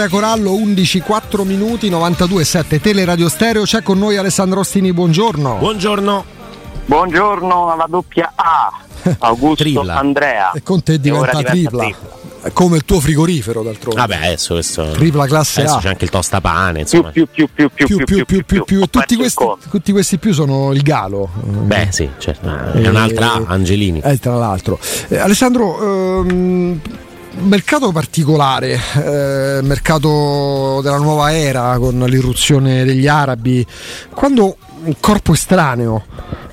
Andrea Corallo, 11, 4 minuti, 92,7 7, Teleradio Stereo, c'è con noi Alessandro Ostini, buongiorno. Buongiorno. Buongiorno alla doppia A, Augusto trilla. Andrea. E con te diventa, tripla. tripla come il tuo frigorifero d'altronde. Vabbè, adesso questo tripla classe adesso A. c'è anche il tostapane, insomma. Più più più più più più più, più, più. Tutti, questi, tutti questi più sono il galo. Beh, sì, certo. È un'altra A, Angelini. E tra l'altro. Eh, Alessandro ehm, mercato particolare, eh, mercato della nuova era con l'irruzione degli arabi. Quando un corpo estraneo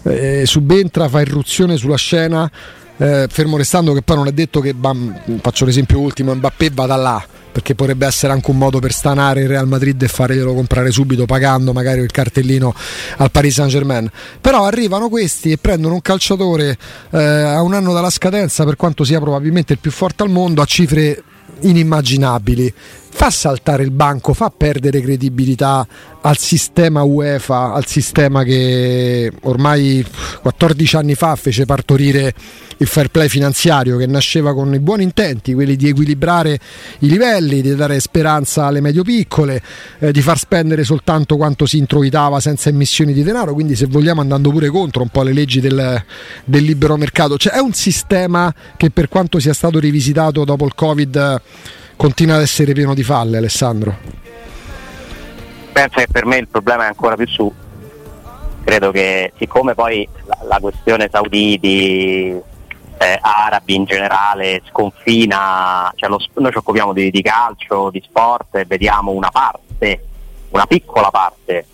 eh, subentra, fa irruzione sulla scena, eh, fermo restando che poi non è detto che, bam, faccio l'esempio ultimo, Mbappé vada là perché potrebbe essere anche un modo per stanare il Real Madrid e farglielo comprare subito pagando magari il cartellino al Paris Saint Germain però arrivano questi e prendono un calciatore eh, a un anno dalla scadenza per quanto sia probabilmente il più forte al mondo a cifre inimmaginabili fa saltare il banco, fa perdere credibilità al sistema UEFA, al sistema che ormai 14 anni fa fece partorire il fair play finanziario che nasceva con i buoni intenti, quelli di equilibrare i livelli, di dare speranza alle medio-piccole, eh, di far spendere soltanto quanto si introitava senza emissioni di denaro, quindi se vogliamo andando pure contro un po' le leggi del, del libero mercato. Cioè è un sistema che per quanto sia stato rivisitato dopo il Covid continua ad essere pieno di falle, Alessandro. Penso che per me il problema è ancora più su. Credo che siccome poi la, la questione sauditi, eh, arabi in generale sconfina, cioè lo- noi ci occupiamo di, di calcio, di sport e vediamo una parte, una piccola parte,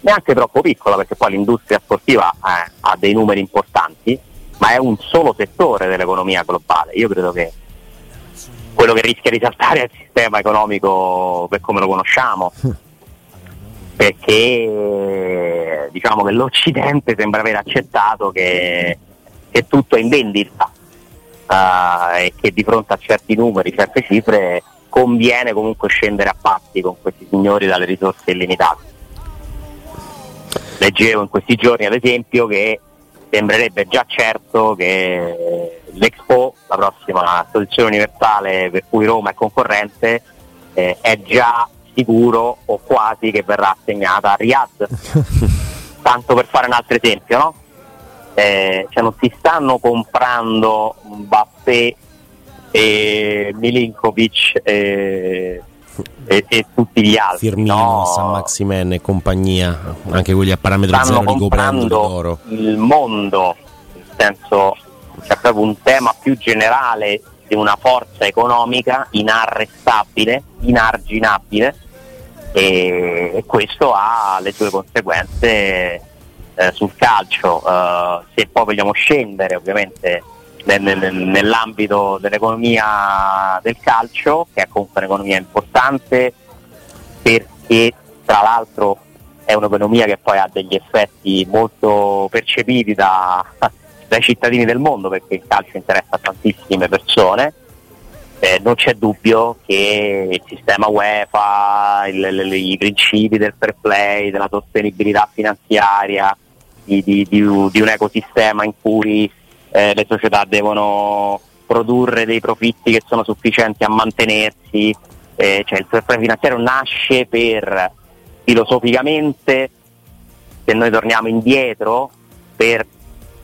neanche troppo piccola perché poi l'industria sportiva eh, ha dei numeri importanti, ma è un solo settore dell'economia globale. Io credo che quello che rischia di saltare è il sistema economico per come lo conosciamo perché diciamo che l'Occidente sembra aver accettato che, che tutto è in vendita eh, e che di fronte a certi numeri, certe cifre conviene comunque scendere a patti con questi signori dalle risorse illimitate. Leggevo in questi giorni ad esempio che sembrerebbe già certo che l'Expo, la prossima esposizione universale per cui Roma è concorrente, eh, è già sicuro o quasi che verrà assegnata a Riyadh. Tanto per fare un altro esempio, no? Eh, cioè non si stanno comprando Mbappé e Milinkovic e, e, e tutti gli altri. Firmino, no? San Maximen e compagnia, anche quelli a parametro stanno zero ricoprendo l'oro. il mondo, nel senso c'è proprio un tema più generale di una forza economica inarrestabile, inarginabile e, e questo ha le sue conseguenze eh, sul calcio. Eh, se poi vogliamo scendere ovviamente nell'ambito dell'economia del calcio, che è comunque un'economia importante perché tra l'altro è un'economia che poi ha degli effetti molto percepiti da- dai cittadini del mondo perché il calcio interessa tantissime persone. Eh, non c'è dubbio che il sistema UEFA, il- il- i principi del fair play, della sostenibilità finanziaria, di, di- di un ecosistema in cui eh, le società devono produrre dei profitti che sono sufficienti a mantenersi, eh, cioè il fair play finanziario nasce per filosoficamente, se noi torniamo indietro, per,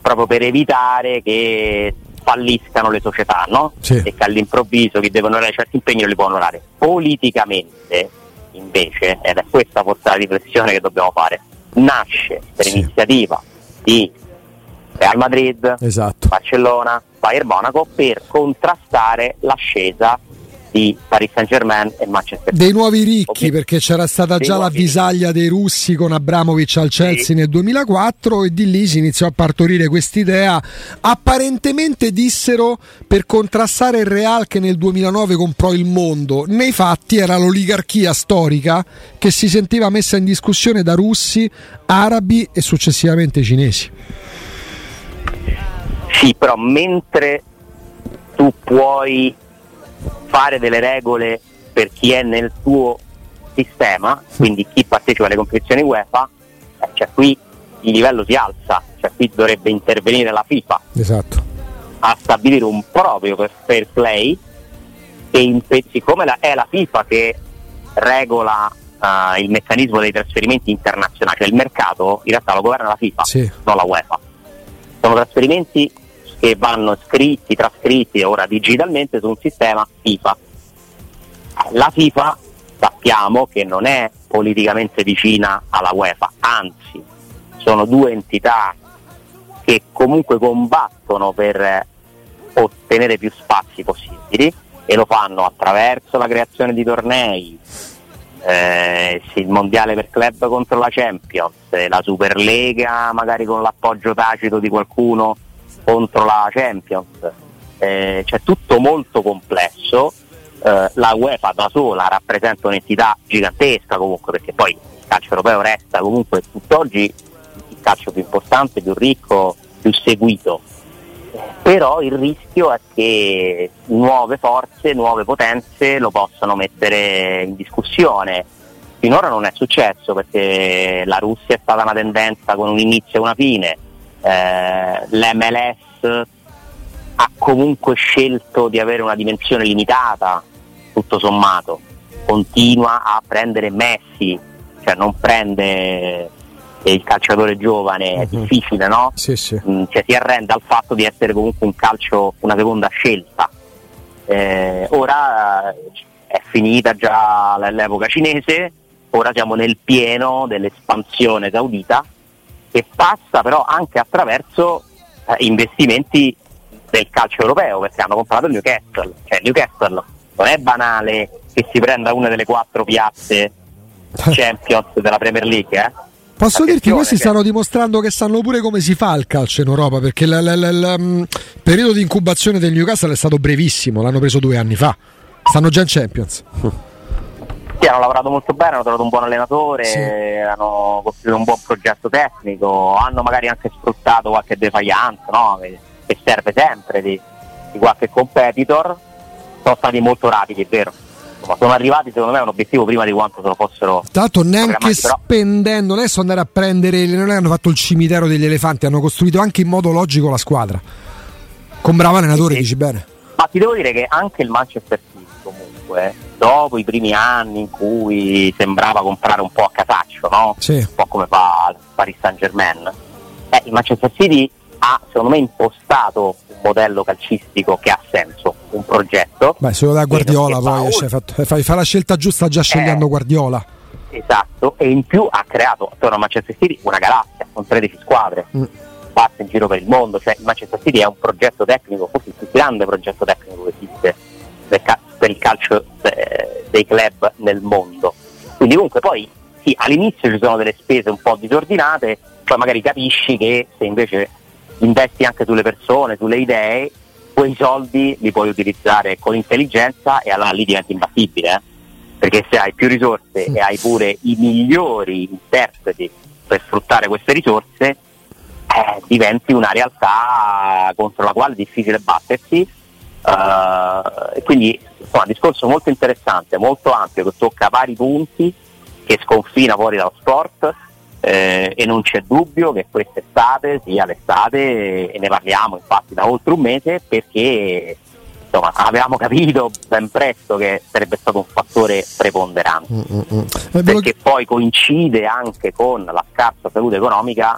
proprio per evitare che falliscano le società, no? Sì. E che all'improvviso chi deve onorare certi impegni non li può onorare. Politicamente, invece, ed è questa forse la riflessione che dobbiamo fare, nasce per Sì. iniziativa di Real Madrid, Esatto. Barcellona, Bayern Monaco per contrastare l'ascesa di Paris Saint Germain e Manchester City. Dei nuovi ricchi, perché c'era stata Dei già la visaglia dei russi con Abramovic al Chelsea Sì. nel 2004 e di lì si iniziò a partorire quest'idea. Apparentemente dissero per contrastare il Real che nel 2009 comprò il mondo. Nei fatti era l'oligarchia storica che si sentiva messa in discussione da russi, arabi e successivamente cinesi. Sì, però mentre tu puoi fare delle regole per chi è nel tuo sistema, quindi chi partecipa alle competizioni UEFA, eh, cioè qui il livello si alza, cioè qui dovrebbe intervenire la FIFA Esatto. a stabilire un proprio fair play e impe- siccome la- è la FIFA che regola eh, il meccanismo dei trasferimenti internazionali, cioè il mercato in realtà lo governa la FIFA, Sì. non la UEFA. Sono trasferimenti che vanno scritti, trascritti ora digitalmente su un sistema FIFA. La FIFA sappiamo che non è politicamente vicina alla UEFA, anzi sono due entità che comunque combattono per eh, ottenere più spazi possibili e lo fanno attraverso la creazione di tornei, eh, il mondiale per club contro la Champions, eh, la Superlega magari con l'appoggio tacito di qualcuno contro la Champions, eh, c'è tutto molto complesso, eh, la UEFA da sola rappresenta un'entità gigantesca comunque perché poi il calcio europeo resta comunque tutt'oggi il calcio più importante, più ricco, più seguito. Però il rischio è che nuove forze, nuove potenze lo possano mettere in discussione. Finora non è successo perché la Russia è stata una tendenza con un inizio e una fine, eh, l'MLS ha comunque scelto di avere una dimensione limitata, tutto sommato, continua a prendere Messi, cioè non prende il calciatore giovane, è Mhm. difficile, no? Sì, sì. Mm, cioè si arrende al fatto di essere comunque un calcio, una seconda scelta. Eh, ora eh, è finita già l'epoca cinese, ora siamo nel pieno dell'espansione saudita che passa però anche attraverso eh, investimenti del calcio europeo perché hanno comprato il Newcastle, cioè il Newcastle non è banale che si prenda una delle quattro piazze Champions della Premier League, eh? Posso dirti, questi stanno dimostrando che sanno pure come si fa il calcio in Europa, perché l- l- l- l- mm, periodo di incubazione del Newcastle è stato brevissimo, l'hanno preso due anni fa. Stanno già in Champions. Sì, hanno lavorato molto bene, hanno trovato un buon allenatore, Sì. hanno costruito un buon progetto tecnico, hanno magari anche sfruttato qualche defiance no? che, che serve sempre di, di qualche competitor. Sono stati molto rapidi, è vero. Insomma, sono arrivati secondo me a un obiettivo prima di quanto se lo fossero. L'altro neanche spendendo, adesso andare a prendere, non hanno fatto il cimitero degli elefanti, hanno costruito anche in modo logico la squadra. Con bravo allenatore, Sì. dici bene. Ma ti devo dire che anche il Manchester City comunque, dopo i primi anni in cui sembrava comprare un po' a casaccio, no? Sì. un po' come fa il Paris Saint Germain, eh, il Manchester City ha secondo me impostato un modello calcistico che ha senso. un progetto. Beh, se lo dà Guardiola poi fa, fatto, fai, fa la scelta giusta già scegliendo eh, Guardiola. Esatto, e in più ha creato attorno a Manchester City una galassia con 13 squadre. Mm. Parte in giro per il mondo, cioè il Manchester City è un progetto tecnico, forse il più grande progetto tecnico che esiste per, il calcio eh, dei club nel mondo. Quindi comunque poi sì, all'inizio ci sono delle spese un po' disordinate, poi magari capisci che se invece investi anche sulle persone, sulle idee, quei soldi li puoi utilizzare con intelligenza e allora lì diventi imbattibile. Eh? Perché se hai più risorse e hai pure i migliori interpreti per sfruttare queste risorse, eh, diventi una realtà contro la quale è difficile battersi. Uh, quindi insomma, un discorso molto interessante, molto ampio, che tocca vari punti, che sconfina fuori dallo sport eh, e non c'è dubbio che quest'estate sia l'estate e ne parliamo infatti da oltre un mese perché insomma, avevamo capito ben presto che sarebbe stato un fattore preponderante mm, mm, mm. perché poi coincide anche con la scarsa salute economica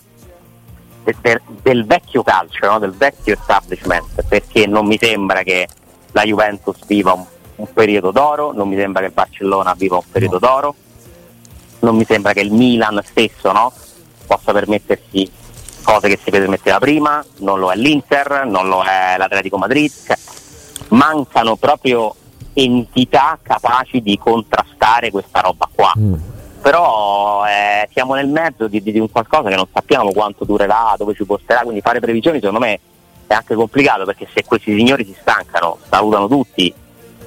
del, del vecchio calcio, no? del vecchio establishment perché non mi sembra che la Juventus viva un, un periodo d'oro, non mi sembra che il Barcellona viva un periodo d'oro non mi sembra che il Milan stesso no, possa permettersi cose che si permetteva prima, non lo è l'Inter, non lo è l'Atletico Madrid, cioè, mancano proprio entità capaci di contrastare questa roba qua. Mm. Però eh, siamo nel mezzo di, di, un qualcosa che non sappiamo quanto durerà, dove ci porterà, quindi fare previsioni secondo me è anche complicato perché se questi signori si stancano, salutano tutti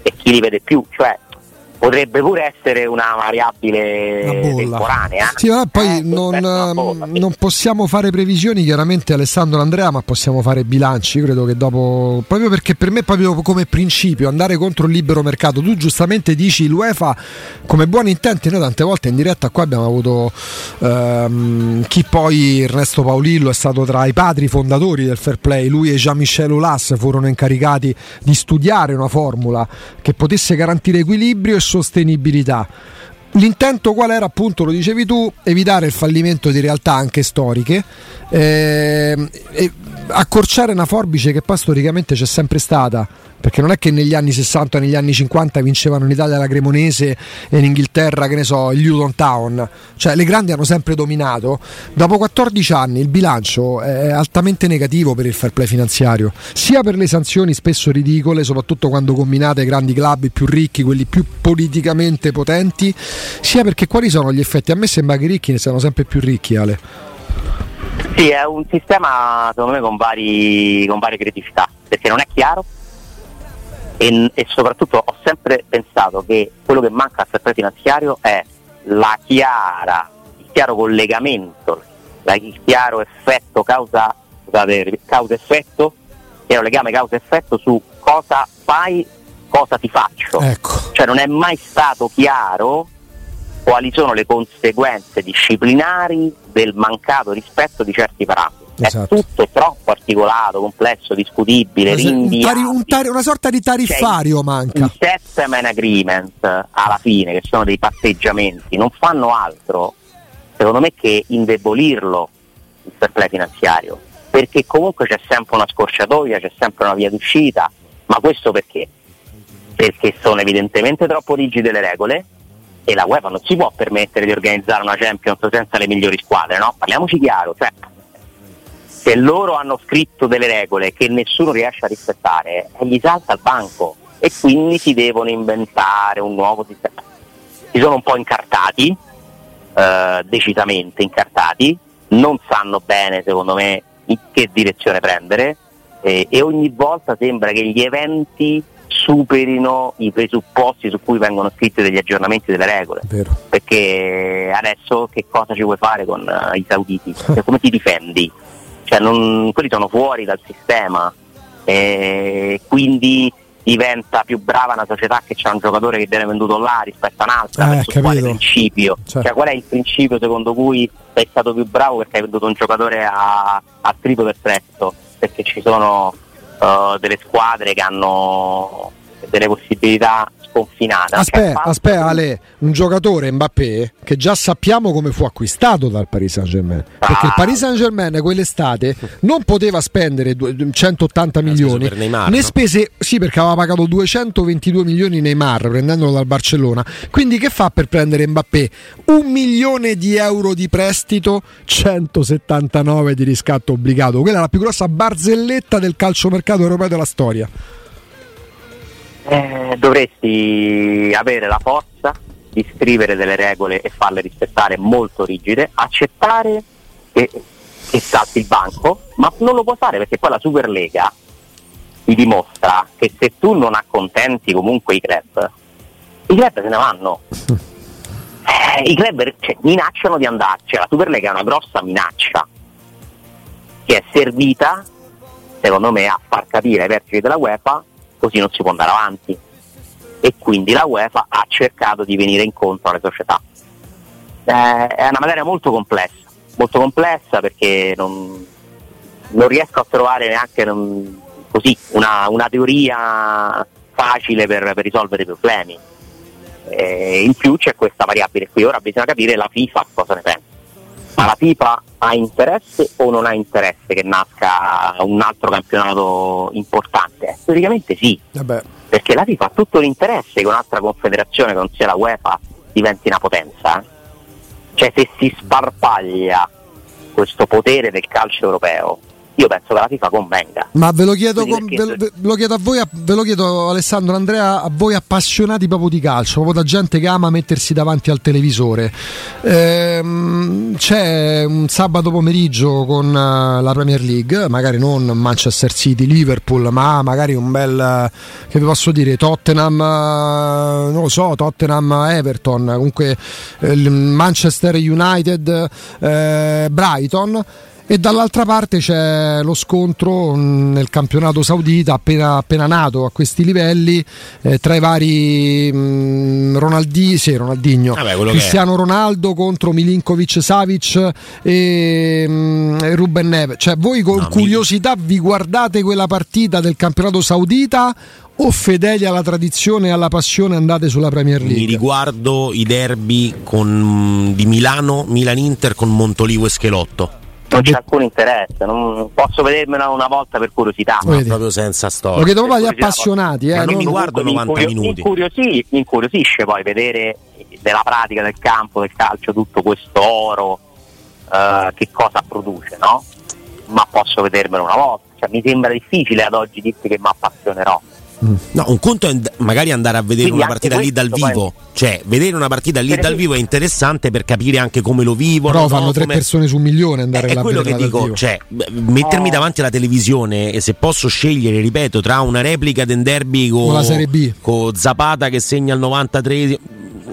e chi li vede più, cioè potrebbe pure essere una variabile temporanea. Sì, poi eh, non, bolla, sì. non, possiamo fare previsioni, chiaramente Alessandro Andrea, ma possiamo fare bilanci. Credo che dopo, proprio perché per me, proprio come principio, andare contro il libero mercato, tu giustamente dici l'UEFA come buoni intenti. Noi tante volte in diretta qua abbiamo avuto ehm, chi poi Ernesto Paolillo è stato tra i padri fondatori del fair play. Lui e Jean-Michel Aulas furono incaricati di studiare una formula che potesse garantire equilibrio e sostenibilità. L'intento qual era appunto, lo dicevi tu, evitare il fallimento di realtà anche storiche, eh, accorciare una forbice che poi storicamente c'è sempre stata perché non è che negli anni 60 negli anni 50 vincevano in Italia la Cremonese e in Inghilterra, che ne so, il Luton Town, cioè le grandi hanno sempre dominato. Dopo 14 anni il bilancio è altamente negativo per il fair play finanziario, sia per le sanzioni spesso ridicole, soprattutto quando combinate grandi club più ricchi, quelli più politicamente potenti, sia perché quali sono gli effetti? A me sembra che i ricchi ne siano sempre più ricchi, Ale. Sì, è un sistema secondo me con, vari, con varie criticità, perché non è chiaro e, e, soprattutto ho sempre pensato che quello che manca al settore finanziario è la chiara, il chiaro collegamento, il chiaro effetto causa, scusate, causa-effetto, chiaro legame causa-effetto su cosa fai, cosa ti faccio. Ecco. Cioè non è mai stato chiaro quali sono le conseguenze disciplinari del mancato rispetto di certi parametri. Esatto. È tutto troppo articolato, complesso, discutibile, un tari, un tari, una sorta di tariffario cioè, manca. I settlement agreement alla fine, che sono dei patteggiamenti, non fanno altro, secondo me, che indebolirlo il fair play finanziario, perché comunque c'è sempre una scorciatoia, c'è sempre una via d'uscita, ma questo perché? Perché sono evidentemente troppo rigide le regole e la UEFA non si può permettere di organizzare una Champions senza le migliori squadre, no? Parliamoci chiaro, cioè se loro hanno scritto delle regole che nessuno riesce a rispettare, eh, gli salta il banco e quindi si devono inventare un nuovo sistema. Si sono un po' incartati, eh, decisamente incartati, non sanno bene secondo me in che direzione prendere eh, e ogni volta sembra che gli eventi superino i presupposti su cui vengono scritti degli aggiornamenti delle regole. Vero. Perché adesso che cosa ci vuoi fare con uh, i sauditi? Cioè, come ti difendi? Cioè non, quelli sono fuori dal sistema. E quindi diventa più brava una società che c'è un giocatore che viene venduto là rispetto a un'altra eh, quale principio? Certo. cioè, qual è il principio secondo cui sei stato più bravo perché hai venduto un giocatore a, a triplo del prezzo? Perché ci sono uh, delle squadre che hanno delle possibilità sconfinata. Aspetta, fatto- aspetta Ale, un giocatore Mbappé che già sappiamo come fu acquistato dal Paris Saint-Germain. Perché il Ah. Paris Saint-Germain quell'estate non poteva spendere due- 180 speso milioni, per Neymar, ne no? spese sì perché aveva pagato 222 milioni Neymar prendendolo dal Barcellona. Quindi che fa per prendere Mbappé? Un milione di euro di prestito, 179 di riscatto obbligato. Quella è la più grossa barzelletta del calciomercato europeo della storia. Eh, dovresti avere la forza di scrivere delle regole e farle rispettare molto rigide, accettare che, che salti il banco, ma non lo puoi fare perché poi la Superlega ti dimostra che se tu non accontenti comunque i club, i club se ne vanno. Eh, I club cioè, minacciano di andarci, la Superlega è una grossa minaccia che è servita, secondo me, a far capire ai vertici della UEFA così non si può andare avanti. E quindi la UEFA ha cercato di venire incontro alle società. Eh, è una materia molto complessa, molto complessa perché non, non riesco a trovare neanche non- così una, una teoria facile per, per risolvere i problemi. Eh, in più c'è questa variabile qui, ora bisogna capire la FIFA cosa ne pensa. Ma la FIFA ha interesse o non ha interesse che nasca un altro campionato importante? Eh, Teoricamente sì, Vabbè. perché la FIFA ha tutto l'interesse che un'altra confederazione che non sia la UEFA diventi una potenza. eh. Cioè se si sparpaglia questo potere del calcio europeo, io penso che la FIFA convenga. Ma ve lo chiedo, con- ve, ve lo chiedo a voi, ve lo chiedo Alessandro Andrea, a voi appassionati proprio di calcio, proprio da gente che ama mettersi davanti al televisore. Ehm, c'è un sabato pomeriggio con eh, la Premier League, magari non Manchester City, Liverpool, ma magari un bel, eh, che vi posso dire, Tottenham, eh, non lo so, Tottenham Everton, comunque Manchester United, eh, Brighton. E dall'altra parte c'è lo scontro mh, nel campionato saudita appena, appena nato a questi livelli eh, tra i vari mh, Ronaldi, sì, Ronaldinho, che Cristiano Ronaldo contro Milinkovic Savic e, mh, e Ruben Neves. Cioè voi con No, mi- curiosità vi guardate quella partita del campionato saudita o fedeli alla tradizione e alla passione andate sulla Premier Mi League? riguardo i derby con- di Milano, Milan-Inter con Montolivo e Schelotto. Non c'è alcun interesse, non posso vedermela una volta per curiosità. Vedi. Proprio senza Lo storia. chiedo proprio agli Per curiosità, appassionati, eh, Ma non mi non- guardo Comunque 90 incurio- minuti. incuriosi- mi incuriosisce poi vedere nella pratica del campo, del calcio, tutto questo oro, eh, che cosa produce, no? Ma posso vedermelo una volta, cioè, mi sembra difficile ad oggi dirti che mi appassionerò. No, un conto è magari andare a vedere Quindi una partita lì dal vivo. Cioè, vedere una partita lì Per dal vivo è interessante per capire anche come lo vivono. però no? fanno tre come- persone su un milione andare È là a quello che vederla dal dico, cioè, mettermi Eh. davanti alla televisione e se posso scegliere, ripeto, tra una replica del derby con, Con la Serie B. con Zapata che segna il 93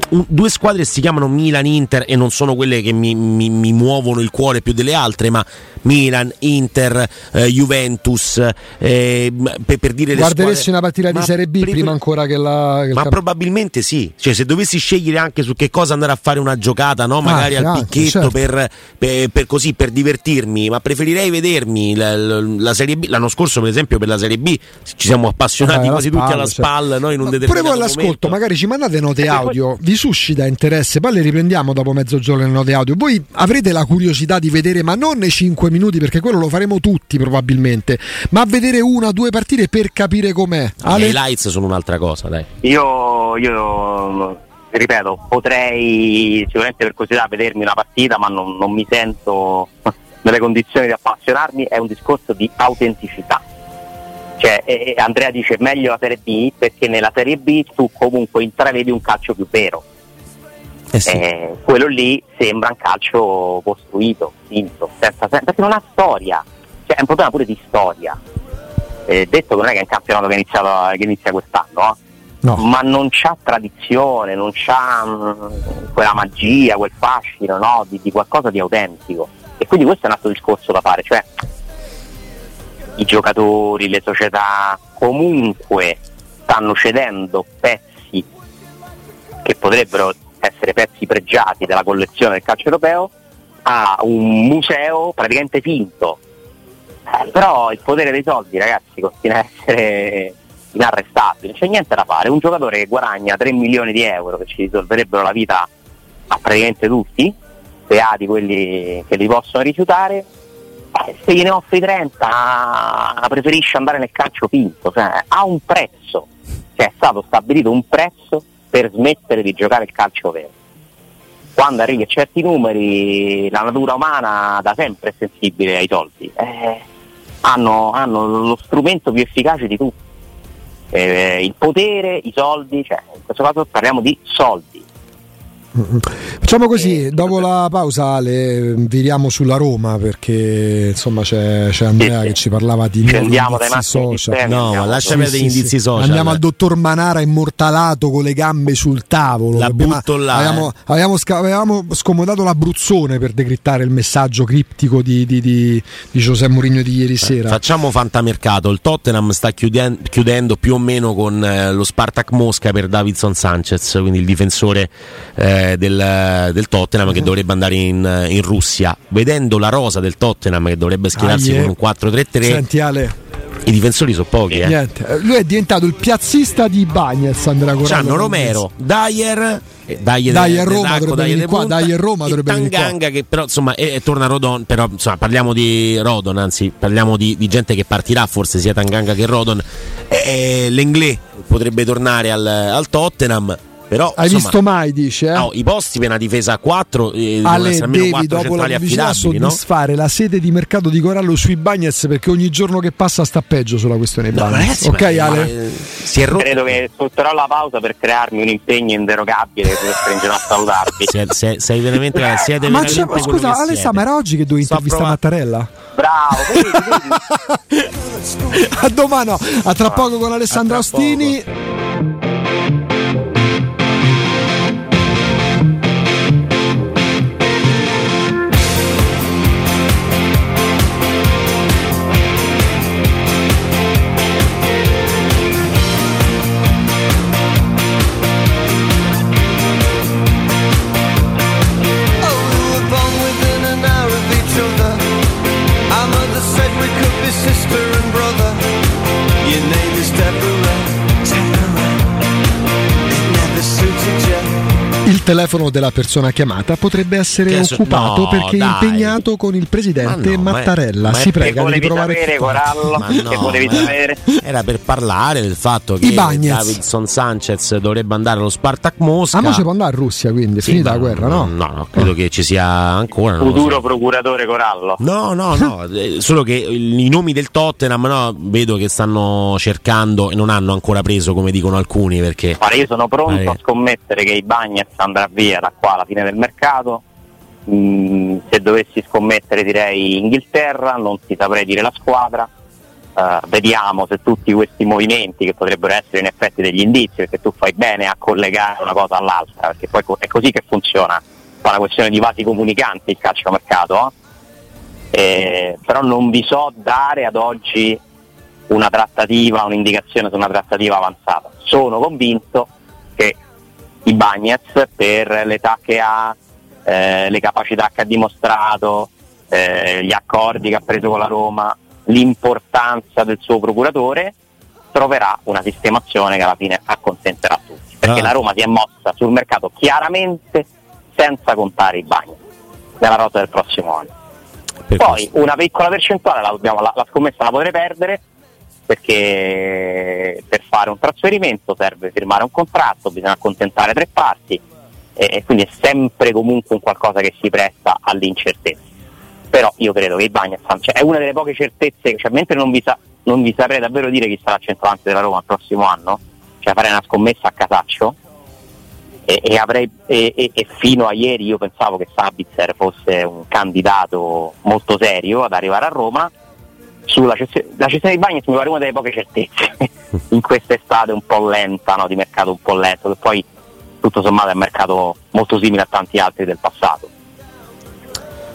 un- due squadre si chiamano Milan Inter e non sono quelle che mi, mi- mi muovono il cuore più delle altre, ma Milan, Inter, eh, Juventus, eh, per, per dire le Guarderesti squadre- una partita di Serie B prefer- prima ancora che la. Che ma camp- probabilmente sì, cioè se dovessi scegliere anche su che cosa andare a fare una giocata, no? magari Anche, al anche, picchetto certo. per, per- per così per divertirmi, ma preferirei vedermi la, la- la Serie B. L'anno scorso, per esempio, per la Serie B ci siamo appassionati alla quasi tutti spalla, alla certo. spalla, no? in un Ma Pure determinato voi all'ascolto, momento. magari ci mandate note Eh, audio, vi suscita interesse, poi le riprendiamo dopo mezzogiorno le note audio. Voi avrete la curiosità di vedere, ma non nei 5 minuti, perché quello lo faremo tutti probabilmente, ma vedere una o due partite per capire com'è. Ale? I lights sono un'altra cosa, dai. Io, io ripeto, potrei sicuramente per curiosità vedermi una partita, ma non, non mi sento nelle condizioni di appassionarmi, è un discorso di autenticità. Cioè, eh, Andrea dice meglio la Serie B perché nella Serie B tu comunque intravedi un calcio più vero. Eh sì. Eh, quello lì sembra un calcio costruito, finto, senza, senza- perché non ha storia, cioè, è un problema pure di storia. Eh, detto che non è che è un campionato che, è iniziato, che inizia quest'anno, eh No. ma non c'ha tradizione, non c'ha mh, quella magia, quel fascino no? di, di qualcosa di autentico. E quindi questo è un altro discorso da fare, cioè i giocatori, le società comunque stanno cedendo pezzi che potrebbero essere pezzi pregiati della collezione del calcio europeo a un museo praticamente finto. Eh, però il potere dei soldi, ragazzi, continua a essere inarrestabile, non c'è niente da fare. Un giocatore che guadagna 3 milioni di euro che ci risolverebbero la vita a praticamente tutti, beati quelli che li possono rifiutare, se gliene offri 30 preferisce andare nel calcio finto, cioè, ha un prezzo, cioè, è stato stabilito un prezzo per smettere di giocare il calcio vero. Quando arrivi a certi numeri la natura umana da sempre è sensibile ai soldi, eh, hanno, hanno, lo strumento più efficace di tutti, eh, il potere, i soldi, cioè, in questo caso parliamo di soldi Facciamo così, dopo la pausa le viriamo sulla Roma perché insomma c'è, c'è Andrea che ci parlava di Andiamo indizi social. No, ma lascia perdere gli indizi social. Andiamo al dottor Manara immortalato con le gambe sul tavolo. La Abbiamo- butto là, Avevamo, eh. avevamo sca- avevamo scomodato l'Abruzzone per decrittare il messaggio criptico di, di, di, di José Mourinho di ieri sera. Facciamo fantamercato. Il Tottenham sta chiuden- chiudendo più o meno con eh, lo Spartak Mosca per Davidson Sanchez, quindi il difensore eh, del, del Tottenham che dovrebbe andare in, in Russia. Vedendo la rosa del Tottenham che dovrebbe schierarsi Ah, yeah. con un 4-3-3, Senti Ale, i difensori sono pochi. Eh. niente. Lui è diventato il piazzista di Bagnez Andrea Corrado. C'hanno Romero, Dyer, eh, Dyer, Dyer Roma Zacco, dovrebbe qua, Dyer Roma e dovrebbe. Tanganga che però insomma e, e torna Rodon, però insomma parliamo di Rodon, anzi parliamo di, di gente che partirà forse sia Tanganga che Rodon. E, L'Englè potrebbe tornare al, al Tottenham. Però, Hai insomma, visto mai, dice? eh? no, i posti per una difesa a 4 eh, devono Ale essere almeno devi 4 dopo la centrali affidabili, no? soddisfare la sede di mercato di Corallo sui Bagnets perché ogni giorno che passa sta peggio sulla questione No, Bagnets. ragazzi, ok ma- Ale? eh, si è rotto. Credo che sfrutterò la pausa per crearmi un impegno inderogabile che ti costringerò a salutarvi. Sei, sei- sei veramente siete Ma veramente c'è- quello scusa siete. ma era oggi che dovevi intervistare Mattarella? Bravo, vedi, vedi. A domani, no. a tra poco con Alessandro Ostini. Oh, telefono della persona chiamata potrebbe essere Che so- occupato no, perché è dai. impegnato con il presidente Ma no, ma Mattarella. ma è si Che prega di volevi provare sapere, Corallo? Ma che no, volevi ma sapere? Era per parlare del fatto che. Davidson Sanchez dovrebbe andare allo Spartak Mosca. Ah, ma ci può andare a Russia quindi, è Sì, finita ma la guerra, no? No, no, credo che ci sia ancora. Futuro so. procuratore Corallo. No, no, no, eh, solo che i nomi del Tottenham no, vedo che stanno cercando e non hanno ancora preso come dicono alcuni perché Guarda, io sono pronto Eh. a scommettere che i Bagnets andrà via da qua alla fine del mercato. Mm, se dovessi scommettere direi Inghilterra, non ti saprei dire la squadra. Eh, vediamo se tutti questi movimenti che potrebbero essere in effetti degli indizi, perché tu fai bene a collegare una cosa all'altra, perché poi è così che funziona. Fa una questione di vasi comunicanti il calciomercato, eh? Eh, però non vi so dare ad oggi una trattativa, un'indicazione su una trattativa avanzata. Sono convinto che i Bagnets, per l'età che ha, eh, le capacità che ha dimostrato, eh, gli accordi che ha preso con la Roma, l'importanza del suo procuratore, troverà una sistemazione che alla fine accontenterà tutti. Perché Ah. la Roma si è mossa sul mercato chiaramente senza contare i Bagnets nella rotta del prossimo anno. per Poi questo- una piccola percentuale la, dobbiamo- la- la scommessa la potrei perdere perché per fare un trasferimento serve firmare un contratto, bisogna accontentare tre parti e, quindi è sempre comunque un qualcosa che si presta all'incertezza. Però io credo che i Bagnets cioè, è una delle poche certezze, cioè, mentre non vi, sa- non vi saprei davvero dire chi sarà il centravanti della Roma il prossimo anno, cioè farei una scommessa a casaccio e, e avrei, e- e fino a ieri io pensavo che Sabitzer fosse un candidato molto serio ad arrivare a Roma sulla cessione, la cessione di Bagnets mi pare una delle poche certezze in quest'estate un po' lenta no, di mercato un po' lento che poi tutto sommato è un mercato molto simile a tanti altri del passato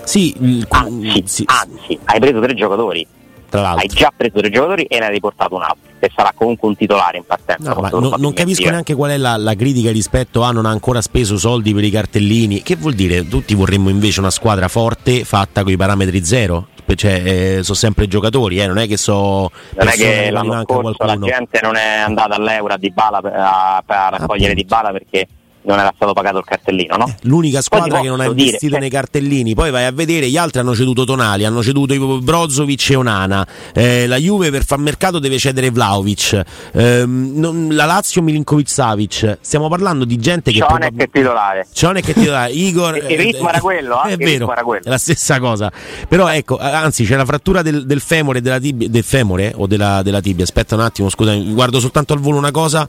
Sì, il- anzi, sì, anzi hai preso tre giocatori tra hai l'altro. già preso tre giocatori e ne hai riportato un altro che sarà comunque un titolare in partenza No, non, non capisco Via. neanche qual è la, la critica rispetto a non ha ancora speso soldi per i cartellini. Che vuol dire? Tutti vorremmo invece una squadra forte fatta con i parametri zero. Cioè, eh, sono sempre giocatori, eh, non è che so non è che l'anno scorso la gente non è andata all'Euro a Dybala per, a, per raccogliere Appunto. Dybala perché non era stato pagato il cartellino, no? L'unica squadra che non ha posso dire, investito cioè- nei cartellini, poi vai a vedere, gli altri hanno ceduto Tonali, hanno ceduto Brozovic e Onana. Eh, la Juve per far mercato deve cedere Vlaovic. Ehm, non- la Lazio Milinkovic Savic. Stiamo parlando di gente che Cionek è titolare. Cionek che ti dà Igor. Il ritmo era quello, eh? È vero, era quello. è la stessa cosa. Però ecco, anzi, c'è la frattura del, del femore della tibia, del femore o della, della tibia. Aspetta un attimo, scusami, guardo soltanto al volo una cosa.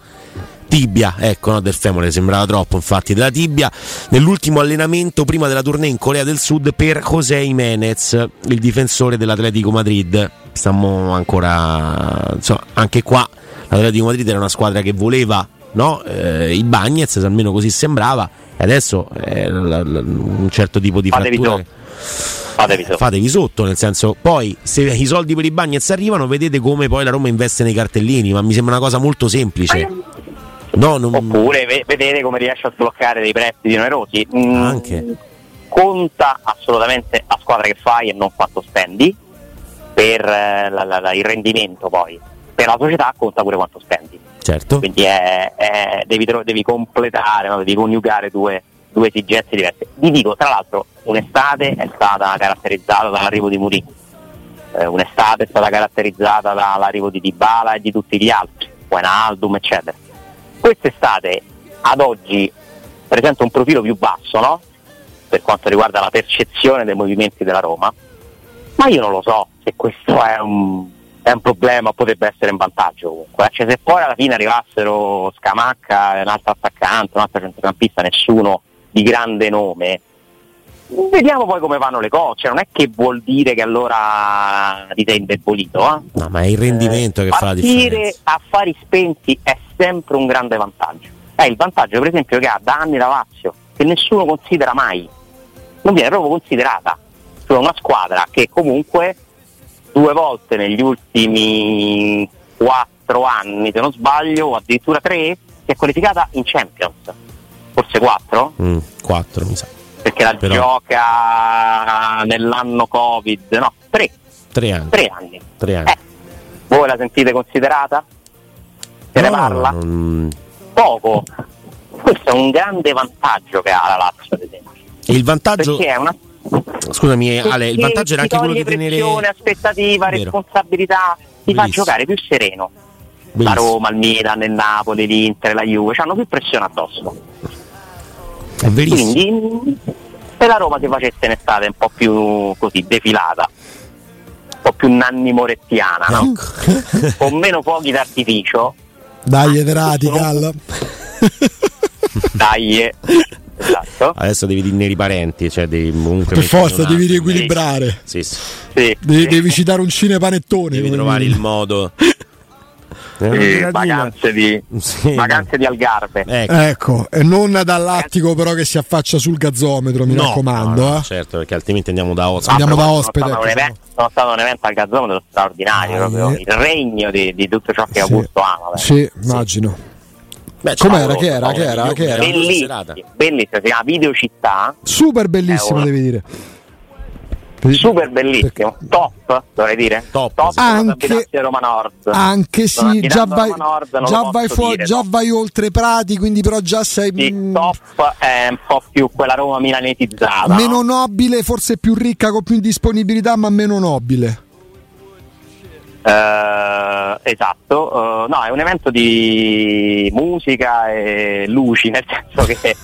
Tibia, ecco, no, del femore sembrava troppo, infatti, della tibia. Nell'ultimo allenamento prima della tournée in Corea del Sud per José Jiménez, il difensore dell'Atletico Madrid. Stiamo ancora, insomma, anche qua l'Atletico Madrid era una squadra che voleva no? eh, i Bagnets, almeno così sembrava, e adesso è un certo tipo di Fatevi frattura. sotto. Fatevi sotto. Fatevi sotto, nel senso, poi se i soldi per i Bagnets arrivano, vedete come poi la Roma investe nei cartellini, ma mi sembra una cosa molto semplice. No, non... Oppure ve- vedete come riesce a sbloccare dei prestiti onerosi. Mm, Anche. Conta assolutamente la squadra che fai e non quanto spendi per eh, la- la- la- il rendimento poi. Per la società conta pure quanto spendi. Certo. Quindi è- è- devi, devi completare, no? devi coniugare due, due esigenze diverse. Vi dico, tra l'altro, un'estate è stata caratterizzata dall'arrivo di Mourinho, Eh, un'estate è stata caratterizzata dall'arrivo di Dybala e di tutti gli altri, Wijnaldum, eccetera. Quest'estate, ad oggi, presenta un profilo più basso, no? Per quanto riguarda la percezione dei movimenti della Roma, ma io non lo so se questo è un, è un problema potrebbe essere un vantaggio comunque. Cioè, se poi alla fine arrivassero Scamacca, un altro attaccante, un altro centrocampista, nessuno di grande nome, vediamo poi come vanno le cose. Cioè, non è che vuol dire che allora ti sei indebolito. Eh? No, ma è il rendimento che fa la differenza. a fari spenti è sempre un grande vantaggio. È il vantaggio, per esempio, che ha da anni la Lazio, che nessuno considera mai. Non viene proprio considerata. Cioè una squadra che comunque due volte negli ultimi quattro anni, se non sbaglio, o addirittura tre, si è qualificata in Champions. Forse quattro? Mm, quattro, mi sa. Perché la Però- gioca nell'anno Covid. No, tre, Tre anni. tre anni. Tre anni. Eh, voi la sentite considerata? Se ne No, parla? non- Poco. Questo è un grande vantaggio che ha la Lazio, ad esempio. Il vantaggio. Perché è una Scusami, Ale, il vantaggio era anche quello di tenere. pressione, aspettativa, Vero. responsabilità, ti fa giocare più sereno. La. Roma, il Milan, il Napoli, l'Inter, la Juve, hanno più pressione addosso. È verissimo. Quindi se la Roma si facesse un'estate un po' più così defilata, un po' più Nanni Morettiana, no? Ecco. con meno fuochi d'artificio, Dai, Ederati, Cal. dai, eh, esatto, Adesso devi dire i parenti, cioè devi comunque. Per forza devi riequilibrare. Sì, sì. sì, Devi, sì. devi citare un cinepanettone. Devi trovare il modo. Sì, Eh, vacanze di, Sì, vacanze di Algarve. Ecco. Ecco, e non dall'attico però che si affaccia sul gazzometro, mi No, raccomando. no, no, eh. certo, perché altrimenti andiamo da Oscar. Andiamo da sono ospite, Stato un ecco. evento, sono stato un evento al gazzometro straordinario, Ah, proprio eh. il regno di, di tutto ciò che Sì. Augusto ama. beh. Sì, immagino. Beh, Com'era? Che era? Che era? Che era? Bellissimo, bellissimo, si chiama Video Città, Super bellissimo, Eh, ora. devi dire. Super bellissimo, top, dovrei dire? Top, top. Anche- Roma Nord. Anche sì, già vai, Nord, già vai, fuori, già vai oltre Prati, quindi però già sei Sì, mm, top è un po' più quella Roma milanetizzata. meno no? nobile, forse più ricca con più disponibilità, ma meno nobile. Eh, esatto, eh, no, è un evento di musica e luci, nel senso che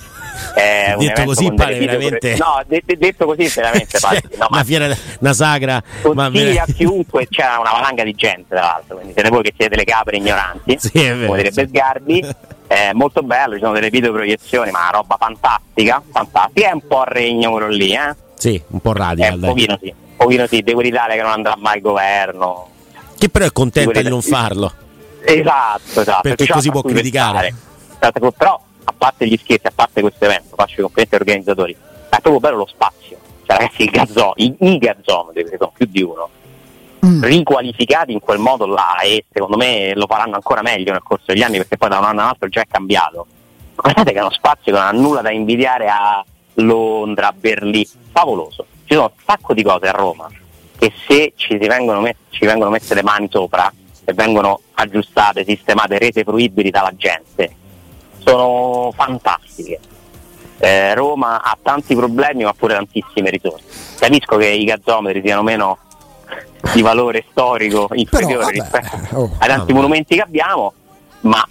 è un Detto così pare video- veramente- No, de- de- detto così veramente pare. Cioè, no, ma una fiera, una sagra. ma a chiunque, c'era una valanga di gente tra l'altro, quindi siete voi che siete le capre ignoranti, Sì, è vero, come direbbe sì. Sgarbi. È molto bello, ci sono delle videoproiezioni, ma roba fantastica, fantastica. È un po' il regno quello lì, eh? Sì, un po' È radical. un dai. pochino sì, un pochino sì, di quell'Italia che non andrà mai al governo. Che però è contenta di non farlo. Esatto, esatto. Perché c'è così può criticare. Esatto, Però, parte gli scherzi, a parte questo evento, faccio i complimenti agli organizzatori, è proprio bello lo spazio. Cioè, ragazzi, il gazzo, i, i gazzometri, perché sono più di uno, Mm. riqualificati in quel modo là e secondo me lo faranno ancora meglio nel corso degli anni perché poi da un anno all'altro già è cambiato. Guardate che è uno spazio che non ha nulla da invidiare a Londra, a Berlino, favoloso. Ci sono un sacco di cose a Roma che se ci, vengono, met- ci vengono messe le mani sopra e vengono aggiustate, sistemate, rese fruibili dalla gente, sono fantastiche. Eh, Roma ha tanti problemi ma pure tantissime risorse. Capisco che i gazzometri siano meno di valore storico inferiore Però, vabbè, rispetto oh, ai tanti vabbè. monumenti che abbiamo, ma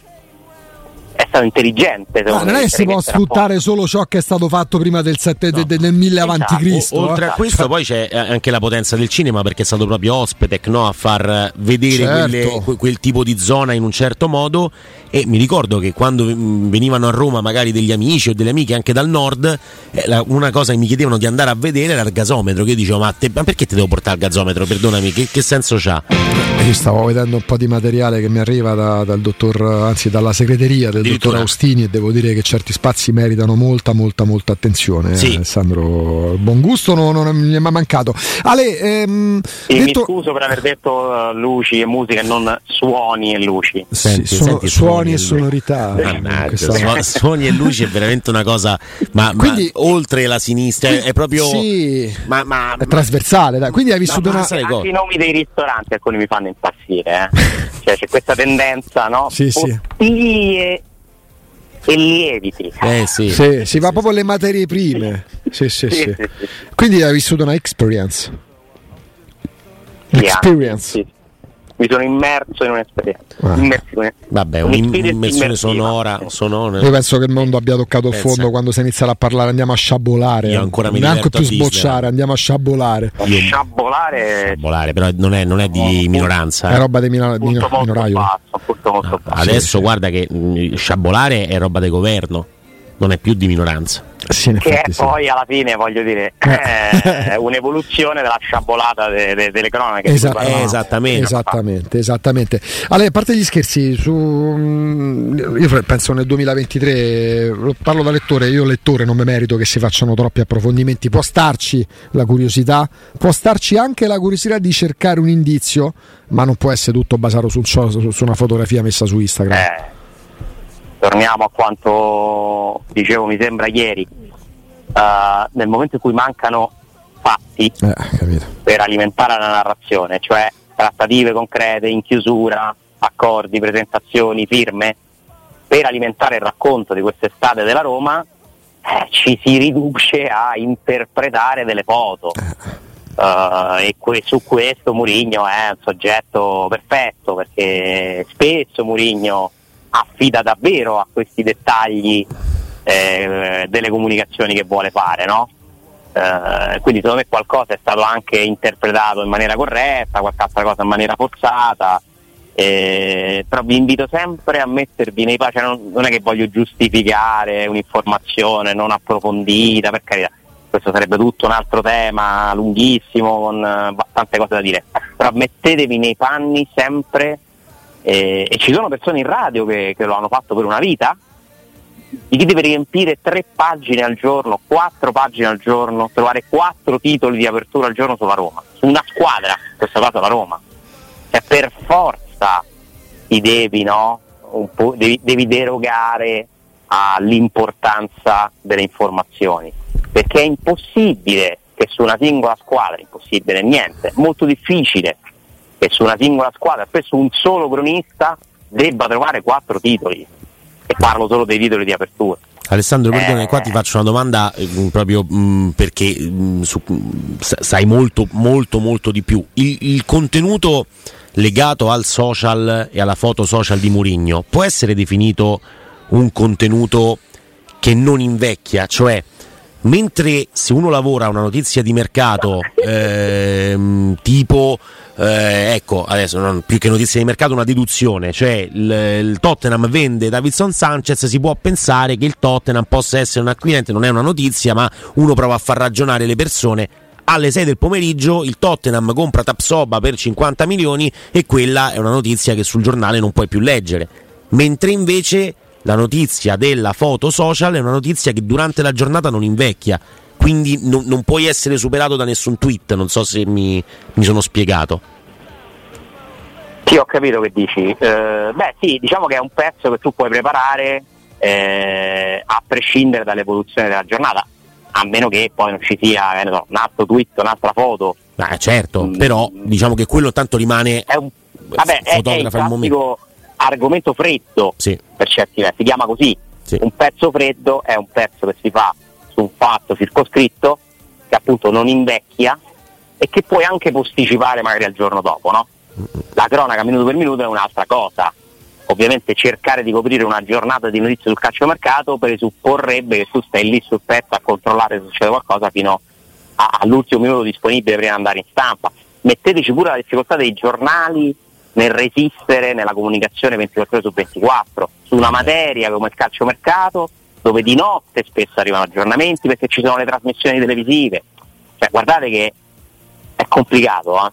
è stato intelligente. Ah, secondo non è che si può sfruttare solo ciò che è stato fatto prima del, sette- de- de- del 1000 avanti Esatto. Cristo. O- oltre eh. a questo, poi c'è eh, anche la potenza del cinema perché è stato proprio Ospetec no, a far eh, vedere Certo. quelle- que- quel tipo di zona in un certo modo. E mi ricordo che quando mm, venivano a Roma magari degli amici o delle amiche anche dal nord, eh, una cosa che mi chiedevano di andare a vedere era il gasometro. Che io dicevo, ma, te- ma perché ti devo portare il gasometro? Perdonami, che, che senso c'ha? Io stavo vedendo un po' di materiale che mi arriva da- dal dottor, anzi dalla segreteria del dottor Austini e devo dire che certi spazi meritano molta, molta, molta attenzione. eh, Sì. Alessandro, buon gusto non, non mi è mai mancato. Ale, ehm, Sì, detto- Mi scuso per aver detto eh, luci e musica e non suoni e luci. Sì, Senti, sono- senti, suoni e suoni. sonorità. Mannaggia, Questa- suo- suoni e luci è veramente una cosa, ma, ma Quindi- oltre la sinistra, è, è proprio. Sì, Ma, ma- è trasversale. dai. Quindi hai vissuto ma una... Anche cose. i nomi dei ristoranti alcuni mi fanno impazzire. eh. cioè, c'è questa tendenza, no? Sì, sì. Bottiglie e lieviti. eh sì. Sì, si va proprio alle materie prime. Sì, sì, Sì, sì. sì, sì. Quindi hai vissuto una experience. Sì, Experience. Mi sono immerso in un'esperienza. Ah. Immerso in- Vabbè, un'immersione sonora, sonora. Io penso che il mondo abbia toccato il Pensa. fondo quando si inizierà a parlare, andiamo a sciabolare. Io ancora mi Neanche più sbocciare, andiamo a sciabolare. Io- Sciabolare volare, però non è, non è di minoranza. È eh. roba di minor- minoraio. basso. Adesso sì. guarda che mh, sciabolare è roba del governo, non è più di minoranza. Sì, che è sì. poi alla fine voglio dire è un'evoluzione della sciabolata de- de- delle cronache Esa-. Eh, esattamente. Esattamente, esattamente. Allora, a parte gli scherzi, su, mm, io penso nel 2023, lo parlo da lettore, io lettore non mi merito che si facciano troppi approfondimenti, può starci la curiosità, può starci anche la curiosità di cercare un indizio, ma non può essere tutto basato sul- su, su una fotografia messa su Instagram. Eh, torniamo a quanto dicevo mi sembra ieri. Eh, nel momento in cui mancano fatti Eh, per alimentare la narrazione cioè trattative concrete in chiusura accordi, presentazioni, firme per alimentare il racconto di quest'estate della Roma eh, ci si riduce a interpretare delle foto. Eh, e que- su questo Murigno è un soggetto perfetto perché spesso Murigno affida davvero a questi dettagli eh, delle comunicazioni che vuole fare, no? Eh, quindi secondo me qualcosa è stato anche interpretato in maniera corretta, qualche altra cosa in maniera forzata. eh, però vi invito sempre a mettervi nei panni, cioè non, non è che voglio giustificare un'informazione non approfondita, per carità, questo sarebbe tutto un altro tema lunghissimo con eh, tante cose da dire, però mettetevi nei panni sempre eh, e ci sono persone in radio che, che lo hanno fatto per una vita, di chi deve riempire tre pagine al giorno, quattro pagine al giorno, trovare quattro titoli di apertura al giorno sulla Roma, su una squadra, in questo caso la Roma. Cioè per forza ti devi, no? Devi, devi derogare all'importanza delle informazioni, perché è impossibile che su una singola squadra, impossibile niente, molto difficile che su una singola squadra, spesso un solo cronista debba trovare quattro titoli e parlo solo dei titoli di apertura. Alessandro, Eh. qua ti faccio una domanda eh, proprio mh, perché mh, su- mh, sa- sai molto, molto, molto di più. Il, il contenuto legato al social e alla foto social di Murigno può essere definito un contenuto che non invecchia, cioè mentre se uno lavora una notizia di mercato ehm, tipo eh, ecco adesso non, più che notizia di mercato una deduzione cioè il, il Tottenham vende Davidson Sanchez si può pensare che il Tottenham possa essere un acquirente non è una notizia ma uno prova a far ragionare le persone. Alle 6 del pomeriggio il Tottenham compra Tapsoba per 50 milioni e quella è una notizia che sul giornale non puoi più leggere. Mentre invece la notizia della foto social è una notizia che durante la giornata non invecchia, quindi non, non puoi essere superato da nessun tweet, non so se mi, mi sono spiegato. Sì, ho capito che dici. Eh, beh, sì, diciamo che è un pezzo che tu puoi preparare eh, a prescindere dall'evoluzione della giornata, a meno che poi non ci sia ne so, un altro tweet, un'altra foto Ah, certo, Mm. però diciamo che quello tanto rimane È un, vabbè, è, è il classico argomento freddo Sì. per certi versi, si chiama così. Sì. Un pezzo freddo è un pezzo che si fa su un fatto circoscritto che appunto non invecchia e che puoi anche posticipare magari al giorno dopo, no? La cronaca minuto per minuto è un'altra cosa. Ovviamente cercare di coprire una giornata di notizie sul calciomercato presupporrebbe che tu stai lì sul pezzo a controllare se succede qualcosa fino a- all'ultimo minuto disponibile prima di andare in stampa. Metteteci pure la difficoltà dei giornali nel resistere nella comunicazione 24 ore su 24 su una materia come il calciomercato dove di notte spesso arrivano aggiornamenti perché ci sono le trasmissioni televisive. Cioè, guardate che è complicato. eh.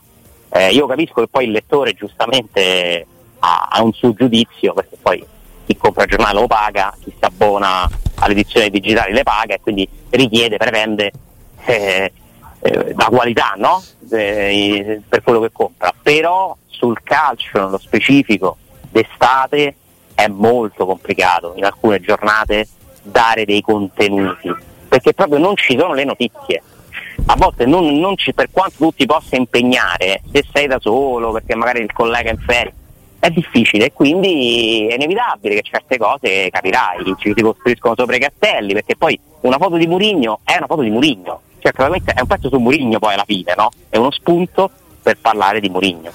Eh, io capisco che poi il lettore giustamente ha, ha un suo giudizio perché poi chi compra il giornale lo paga, chi si abbona alle edizioni digitali le paga e quindi richiede, pretende eh, eh, la qualità no? Eh, per quello che compra. Però sul calcio, nello specifico, d'estate è molto complicato in alcune giornate dare dei contenuti perché proprio non ci sono le notizie. A volte non, non ci, per quanto tu ti possa impegnare, se sei da solo, perché magari il collega è in ferie, è difficile e quindi è inevitabile che certe cose capirai, ci si costruiscono sopra i castelli, perché poi una foto di Murigno è una foto di Murigno, cioè probabilmente è un pezzo su Murigno poi alla fine, no? È uno spunto per parlare di Murigno.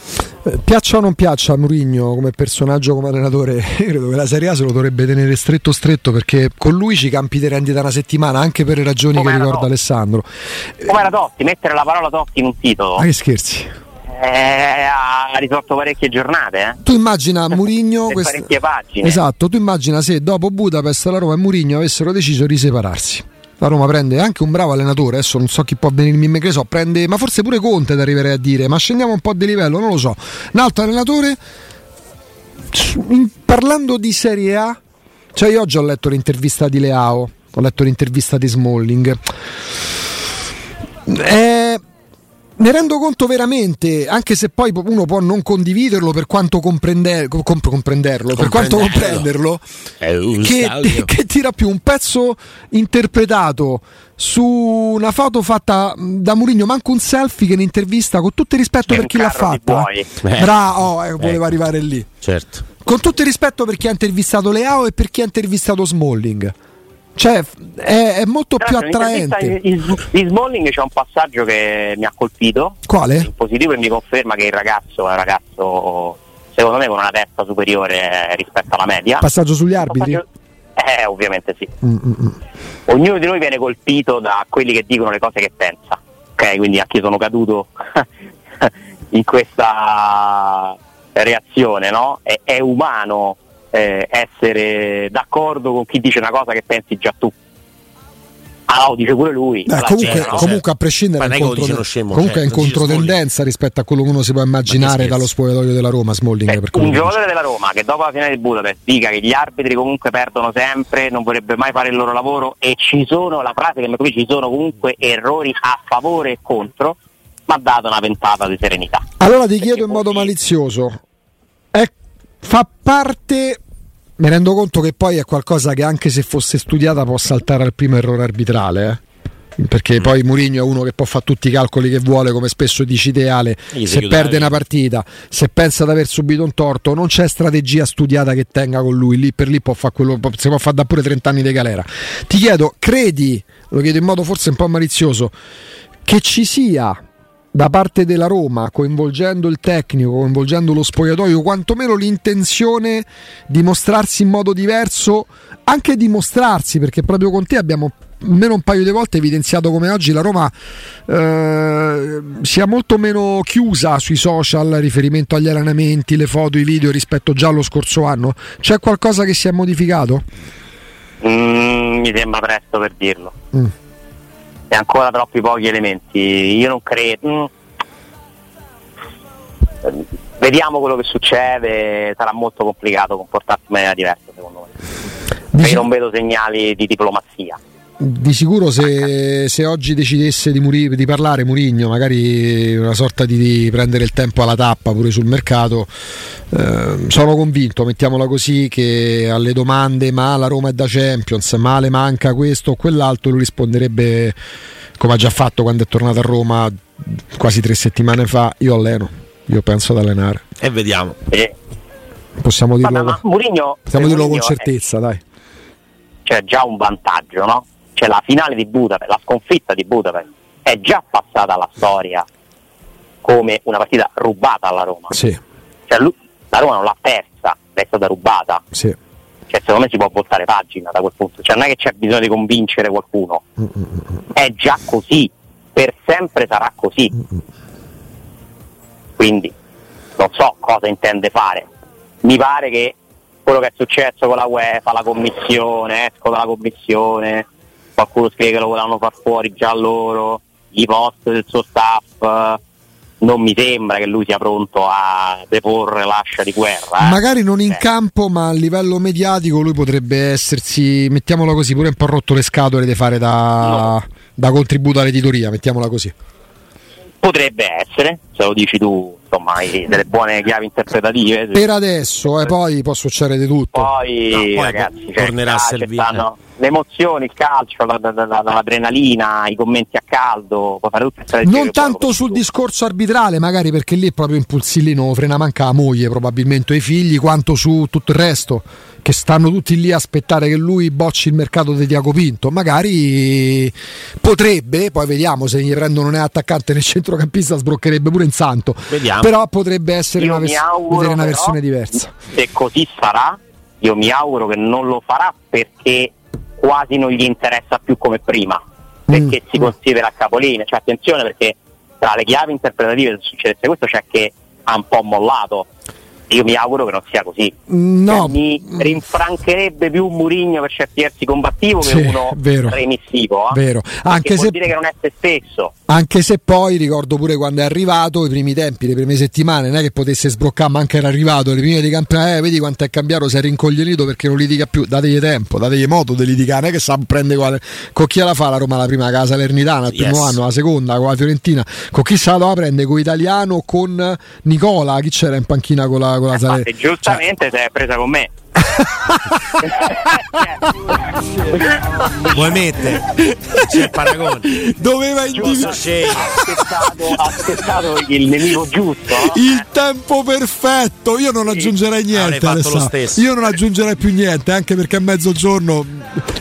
Eh, Piaccia o non piaccia a Mourinho come personaggio, come allenatore, credo che la Serie A se lo dovrebbe tenere stretto stretto perché con lui ci campi di rendita una settimana anche per le ragioni Come che ricorda Totti. Alessandro. Come era Totti, mettere la parola Totti in un titolo Ma che scherzi? eh, ha risolto parecchie giornate, eh? Tu immagina Mourinho Per quest- parecchie pagine. Esatto, tu immagina se dopo Budapest la Roma e Mourinho avessero deciso di separarsi. La Roma prende anche un bravo allenatore, adesso non so chi può venirmi in so, prende, ma forse pure Conte da arriverei a dire, ma scendiamo un po' di livello, non lo so. Un altro allenatore, parlando di Serie A, cioè io oggi ho letto l'intervista di Leao, ho letto l'intervista di Smalling. Eh, ne rendo conto veramente, anche se poi uno può non condividerlo per quanto comprende- com- comprenderlo, per quanto Comprenderlo. comprenderlo, che, che tira più un pezzo interpretato su una foto fatta da Mourinho, manco un selfie che un'intervista con tutto il rispetto È per chi l'ha fatta. Eh. Bravo, oh, eh, voleva Ecco. arrivare lì. Certo. Con tutto il rispetto per chi ha intervistato Leao e per chi ha intervistato Smalling. Cioè, è, è molto più Tra l'altro, attraente. nell'intervista Di di Smalling c'è un passaggio che mi ha colpito Quale? in positivo e mi conferma che il ragazzo è un ragazzo secondo me con una testa superiore rispetto alla media. Passaggio sugli arbitri? Passaggio- Eh, ovviamente sì. Mm, mm, mm. Ognuno di noi viene colpito da quelli che dicono le cose che pensa. Ok, quindi anche io sono caduto in questa reazione, no? È, è umano eh, essere d'accordo con chi dice una cosa che pensi già tu. Ah, no, dice pure lui. Beh, La comunque, gente, no? comunque a prescindere Ma è contro- scemo, comunque è in certo, controtendenza rispetto a quello che uno si può immaginare dallo spogliatoio della Roma Smalling Beh, per quello un giocatore della Roma che dopo la finale di Budapest dica che gli arbitri comunque perdono sempre, non vorrebbe mai fare il loro lavoro e ci sono, la frase che mi capisce, ci sono comunque errori a favore e contro, mi ha dato una ventata di serenità. Allora ti Perché chiedo in modo malizioso, è- fa parte, mi rendo conto che poi è qualcosa che anche se fosse studiata può saltare al primo errore arbitrale, eh? perché poi Mourinho è uno che può fare tutti i calcoli che vuole, come spesso dici te Ale, Gli si se perde una partita, se pensa di aver subito un torto, non c'è strategia studiata che tenga con lui, lì per lì può fare quello, si può fare da pure 30 anni di galera. Ti chiedo, credi, lo chiedo in modo forse un po' malizioso, che ci sia da parte della Roma, coinvolgendo il tecnico, coinvolgendo lo spogliatoio, quantomeno l'intenzione di mostrarsi in modo diverso, anche di mostrarsi, perché proprio con te abbiamo almeno un paio di volte evidenziato come oggi la Roma eh, sia molto meno chiusa sui social riferimento agli allenamenti, le foto, i video rispetto già allo scorso anno. C'è qualcosa che si è modificato? Mm, mi sembra presto per dirlo. Mm. E ancora troppi pochi elementi. Io non credo. mm. Vediamo quello che succede, sarà molto complicato comportarsi in maniera diversa secondo me. Perché non vedo segnali di diplomazia. Di sicuro se, se oggi decidesse di, Muri- di parlare Murigno, magari una sorta di, di prendere il tempo alla tappa pure sul mercato, eh, sono convinto, mettiamola così, che alle domande ma la Roma è da Champions, ma le manca questo o quell'altro, lui risponderebbe come ha già fatto quando è tornato a Roma quasi tre settimane fa, io alleno, io penso ad allenare. E vediamo. E, Possiamo dirlo, vabbè, ma Mourinho, possiamo dirlo con è- certezza, dai. c'è già un vantaggio, no? Cioè la finale di Budapest, la sconfitta di Budapest è già passata alla storia come una partita rubata alla Roma. Sì, Cioè, lui- la Roma non l'ha persa, è stata rubata. sì. Cioè, secondo me si può voltare pagina da quel punto. Cioè, non è che c'è bisogno di convincere qualcuno. È già così, per sempre sarà così. Quindi non so cosa intende fare. Mi pare che quello che è successo con la UEFA, la commissione, esco dalla commissione, qualcuno scrive che lo volevano far fuori già loro, i post del suo staff. Non mi sembra che lui sia pronto a deporre l'ascia di guerra. eh. Magari non in Eh. campo, ma a livello mediatico lui potrebbe essersi, mettiamolo così, pure un po' rotto le scatole di fare da, da contributo all'editoria, mettiamola così. Potrebbe essere, se lo dici tu, insomma, hai delle buone chiavi interpretative. Per adesso, e poi può succedere di tutto. Poi, No, poi ragazzi, cioè, tornerà a servire. le emozioni, il calcio, la- la- la- l'adrenalina, i commenti a caldo, può fare tutte queste Non tanto sul discorso arbitrale, magari perché lì è proprio impulsillino, frena manca la moglie, probabilmente o i figli, quanto su tutto il resto, che stanno tutti lì a aspettare che lui bocci il mercato di Diaco Pinto. Magari potrebbe, poi vediamo se gli prendono né attaccante né centrocampista, sbroccherebbe pure in santo. Vediamo. Però potrebbe essere Io una, vers- auguro, una però, versione diversa. Se così sarà, io mi auguro che non lo farà perché quasi non gli interessa più come prima, perché Mm. si considera a capolinea. Cioè, attenzione perché tra le chiavi interpretative se succedesse questo c'è che ha un po' mollato. Io mi auguro che non sia così. No, Cioè, mi rinfrancherebbe più un Murigno per certi versi combattivo Sì, che uno vero. remissivo. eh. Vero. Anche se- dire che non è se stesso. Anche se poi ricordo pure quando è arrivato, i primi tempi, le prime settimane, non è che potesse sbroccare, ma anche era arrivato, le prime di campionato, eh, vedi quanto è cambiato, si è rincoglionito perché non litiga più, dategli tempo, dategli modo di litigare, non è che sa prende quale, con chi la fa la Roma la prima casa Salernitana, il primo Yes. anno, la seconda con la Fiorentina, con chi se la prendere, con Italiano, con Nicola, chi c'era in panchina con la, con la Infatti, Salernitana? giustamente si è presa con me. Vuoi mettere? C'è il paragone. Doveva individuare ha aspettato, il nemico giusto. il tempo perfetto. Io non aggiungerei niente. Io non aggiungerei più niente, anche perché a mezzogiorno.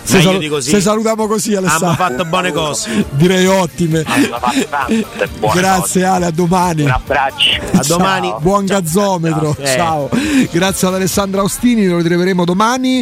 Se, Meglio di così. se salutiamo così, Alessandro. Abbiamo fatto buone cose. Direi ottime. Grazie cose. Ale, a domani. Un abbraccio. A domani. Ciao. Buon gazzometro. Eh. Ciao. Grazie ad Alessandro Austini, lo ritroveremo domani.